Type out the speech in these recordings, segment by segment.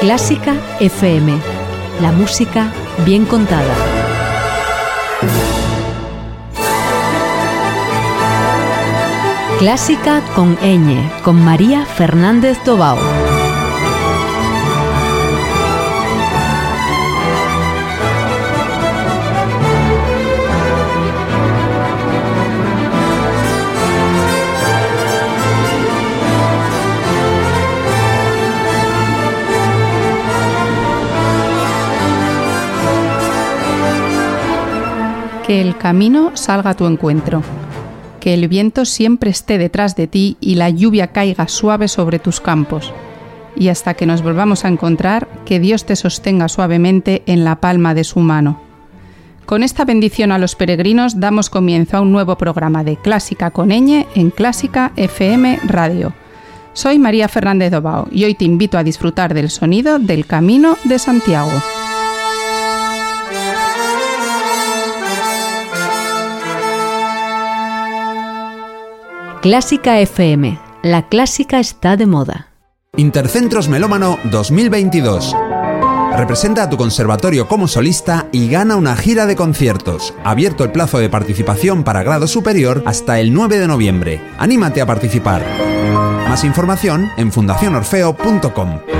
Clásica FM. La música bien contada. Clásica con ñ, con María Fernández Tobao. Que el camino salga a tu encuentro. Que el viento siempre esté detrás de ti y la lluvia caiga suave sobre tus campos. Y hasta que nos volvamos a encontrar, que Dios te sostenga suavemente en la palma de su mano. Con esta bendición a los peregrinos damos comienzo a un nuevo programa de Clásica con Ñ en Clásica FM Radio. Soy María Fernández Dobao y hoy te invito a disfrutar del sonido del Camino de Santiago. Clásica FM. La clásica está de moda. Intercentros Melómano 2022. Representa a tu conservatorio como solista y gana una gira de conciertos. Abierto el plazo de participación para grado superior hasta el 9 de noviembre. Anímate a participar. Más información en fundacionorfeo.com.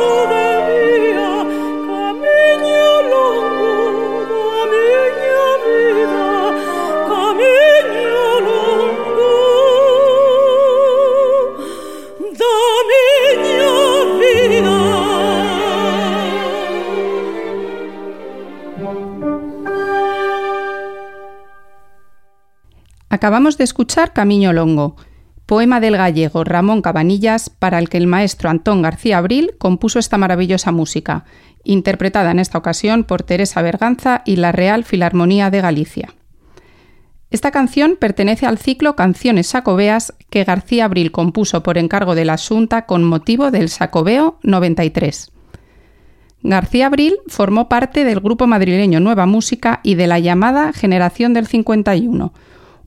Acabamos de escuchar Camino Longo, poema del gallego Ramón Cabanillas para el que el maestro Antón García Abril compuso esta maravillosa música, interpretada en esta ocasión por Teresa Berganza y la Real Filarmonía de Galicia. Esta canción pertenece al ciclo Canciones Sacobeas que García Abril compuso por encargo de la Junta con motivo del Sacobeo 93. García Abril formó parte del grupo madrileño Nueva Música y de la llamada Generación del 51,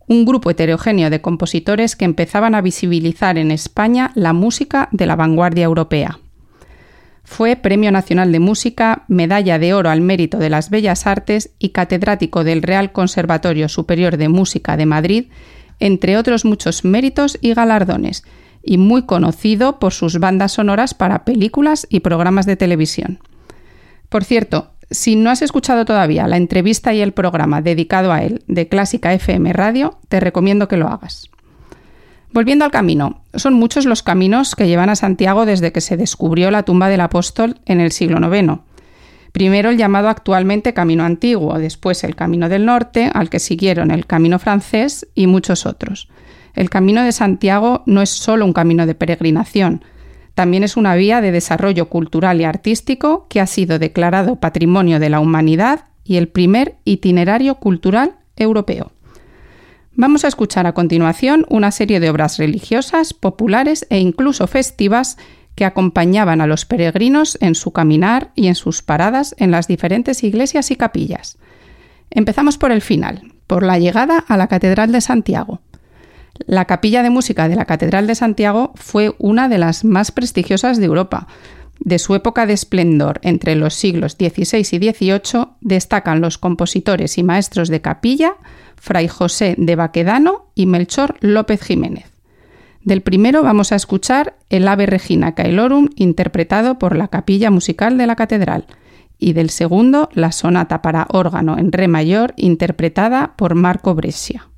un grupo heterogéneo de compositores que empezaban a visibilizar en España la música de la vanguardia europea. Fue Premio Nacional de Música, Medalla de Oro al Mérito de las Bellas Artes y catedrático del Real Conservatorio Superior de Música de Madrid, entre otros muchos méritos y galardones, y muy conocido por sus bandas sonoras para películas y programas de televisión. Por cierto, si no has escuchado todavía la entrevista y el programa dedicado a él de Clásica FM Radio, te recomiendo que lo hagas. Volviendo al camino, son muchos los caminos que llevan a Santiago desde que se descubrió la tumba del apóstol en el siglo IX. Primero el llamado actualmente Camino Antiguo, después el Camino del Norte, al que siguieron el Camino francés y muchos otros. El Camino de Santiago no es solo un camino de peregrinación, también es una vía de desarrollo cultural y artístico que ha sido declarado Patrimonio de la Humanidad y el primer itinerario cultural europeo. Vamos a escuchar a continuación una serie de obras religiosas, populares e incluso festivas que acompañaban a los peregrinos en su caminar y en sus paradas en las diferentes iglesias y capillas. Empezamos por el final, por la llegada a la Catedral de Santiago. La capilla de música de la Catedral de Santiago fue una de las más prestigiosas de Europa. De su época de esplendor entre los siglos XVI y XVIII destacan los compositores y maestros de capilla Fray José de Baquedano y Melchor López Jiménez. Del primero vamos a escuchar el Ave Regina Caelorum interpretado por la Capilla Musical de la Catedral y del segundo la sonata para órgano en re mayor interpretada por Marco Brescia.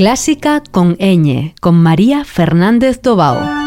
Clásica con ñ, con María Fernández Tobao.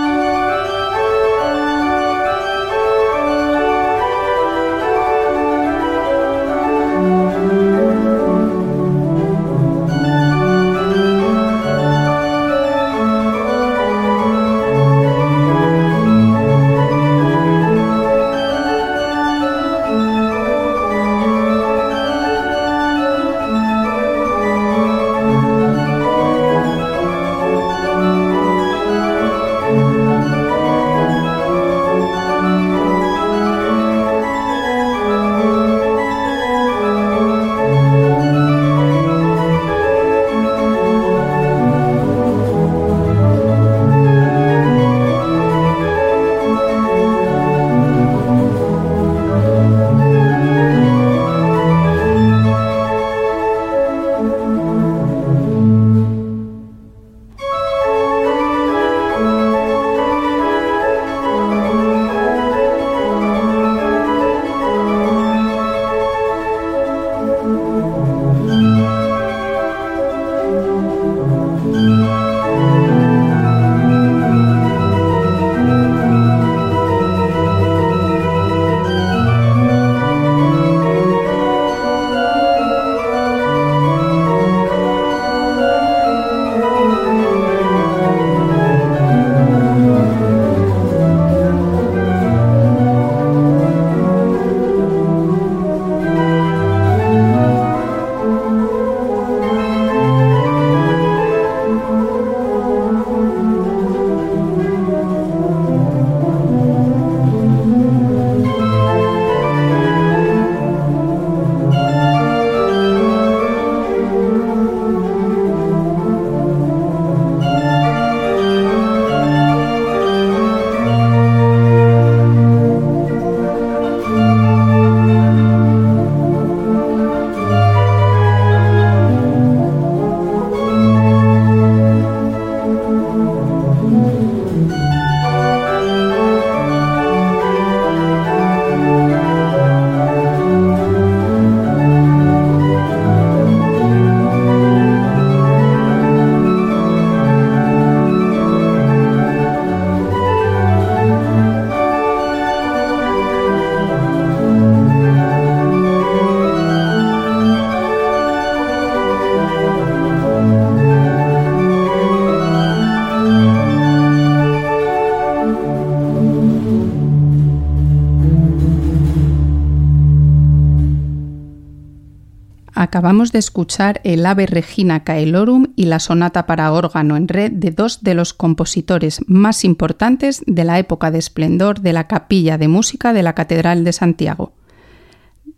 Acabamos de escuchar el Ave Regina Caelorum y la sonata para órgano en red de dos de los compositores más importantes de la época de esplendor de la capilla de música de la Catedral de Santiago.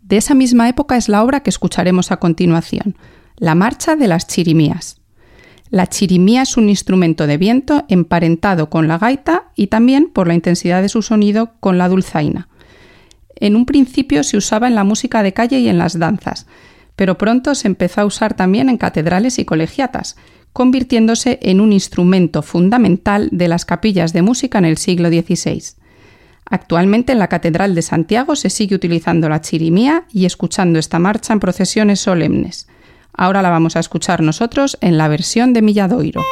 De esa misma época es la obra que escucharemos a continuación, la Marcha de las Chirimías. La chirimía es un instrumento de viento emparentado con la gaita y también, por la intensidad de su sonido, con la dulzaina. En un principio se usaba en la música de calle y en las danzas, pero pronto se empezó a usar también en catedrales y colegiatas, convirtiéndose en un instrumento fundamental de las capillas de música en el siglo XVI. Actualmente en la Catedral de Santiago se sigue utilizando la chirimía y escuchando esta marcha en procesiones solemnes. Ahora la vamos a escuchar nosotros en la versión de Milladoiro.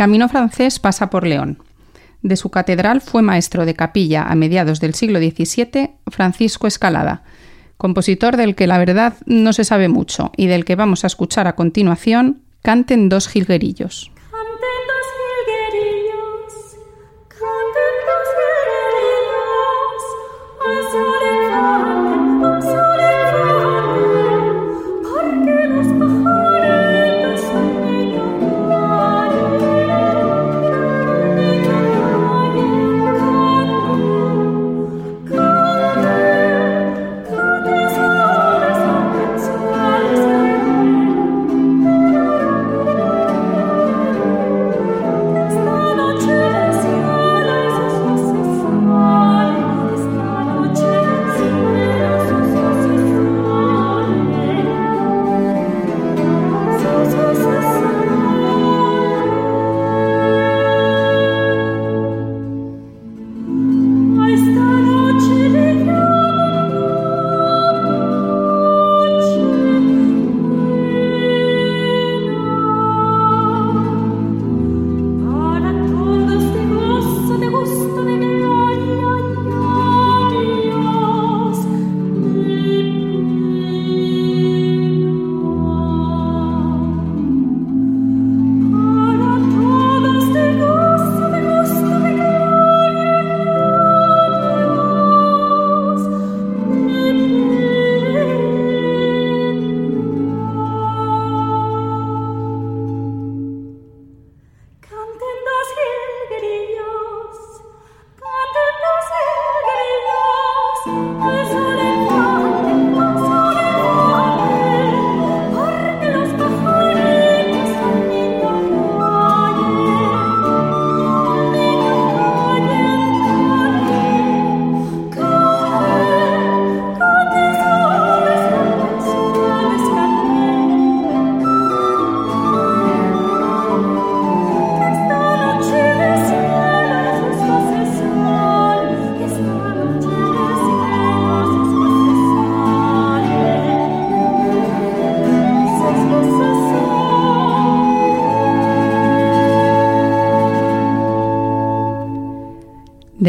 Camino francés pasa por León. De su catedral fue maestro de capilla a mediados del siglo XVII Francisco Escalada, compositor del que la verdad no se sabe mucho y del que vamos a escuchar a continuación Canten dos jilguerillos.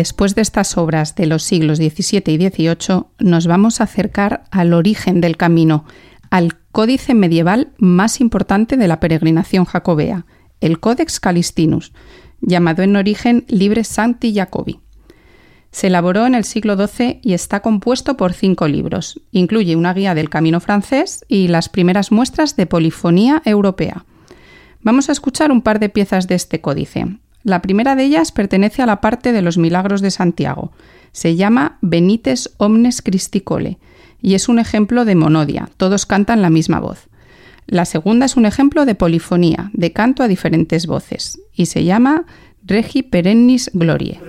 Después de estas obras de los siglos XVII y XVIII, nos vamos a acercar al origen del camino, al códice medieval más importante de la peregrinación jacobea, el Codex Calistinus, llamado en origen Libre Sancti Jacobi. Se elaboró en el siglo XII y está compuesto por cinco libros. Incluye una guía del camino francés y las primeras muestras de polifonía europea. Vamos a escuchar un par de piezas de este códice. La primera de ellas pertenece a la parte de los milagros de Santiago. Se llama Benites Omnes Christicole y es un ejemplo de monodia, todos cantan la misma voz. La segunda es un ejemplo de polifonía, de canto a diferentes voces, y se llama Regi Perennis Glorie.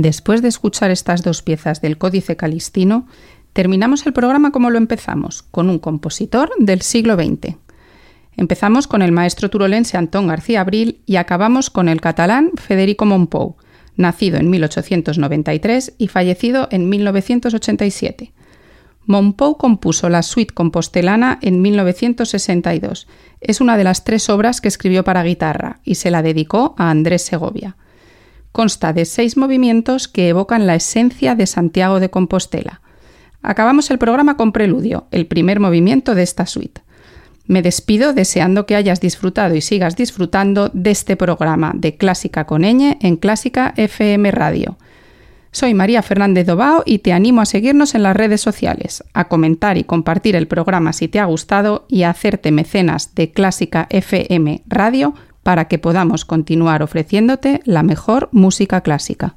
Después de escuchar estas dos piezas del Códice Calistino, terminamos el programa como lo empezamos, con un compositor del siglo XX. Empezamos con el maestro turolense Antón García Abril y acabamos con el catalán Federico Mompou, nacido en 1893 y fallecido en 1987. Mompou compuso la suite compostelana en 1962. Es una de las tres obras que escribió para guitarra y se la dedicó a Andrés Segovia. Consta de seis movimientos que evocan la esencia de Santiago de Compostela. Acabamos el programa con Preludio, el primer movimiento de esta suite. Me despido deseando que hayas disfrutado y sigas disfrutando de este programa de Clásica con Eñe en Clásica FM Radio. Soy María Fernández Dobao y te animo a seguirnos en las redes sociales, a comentar y compartir el programa si te ha gustado y a hacerte mecenas de Clásica FM Radio para que podamos continuar ofreciéndote la mejor música clásica.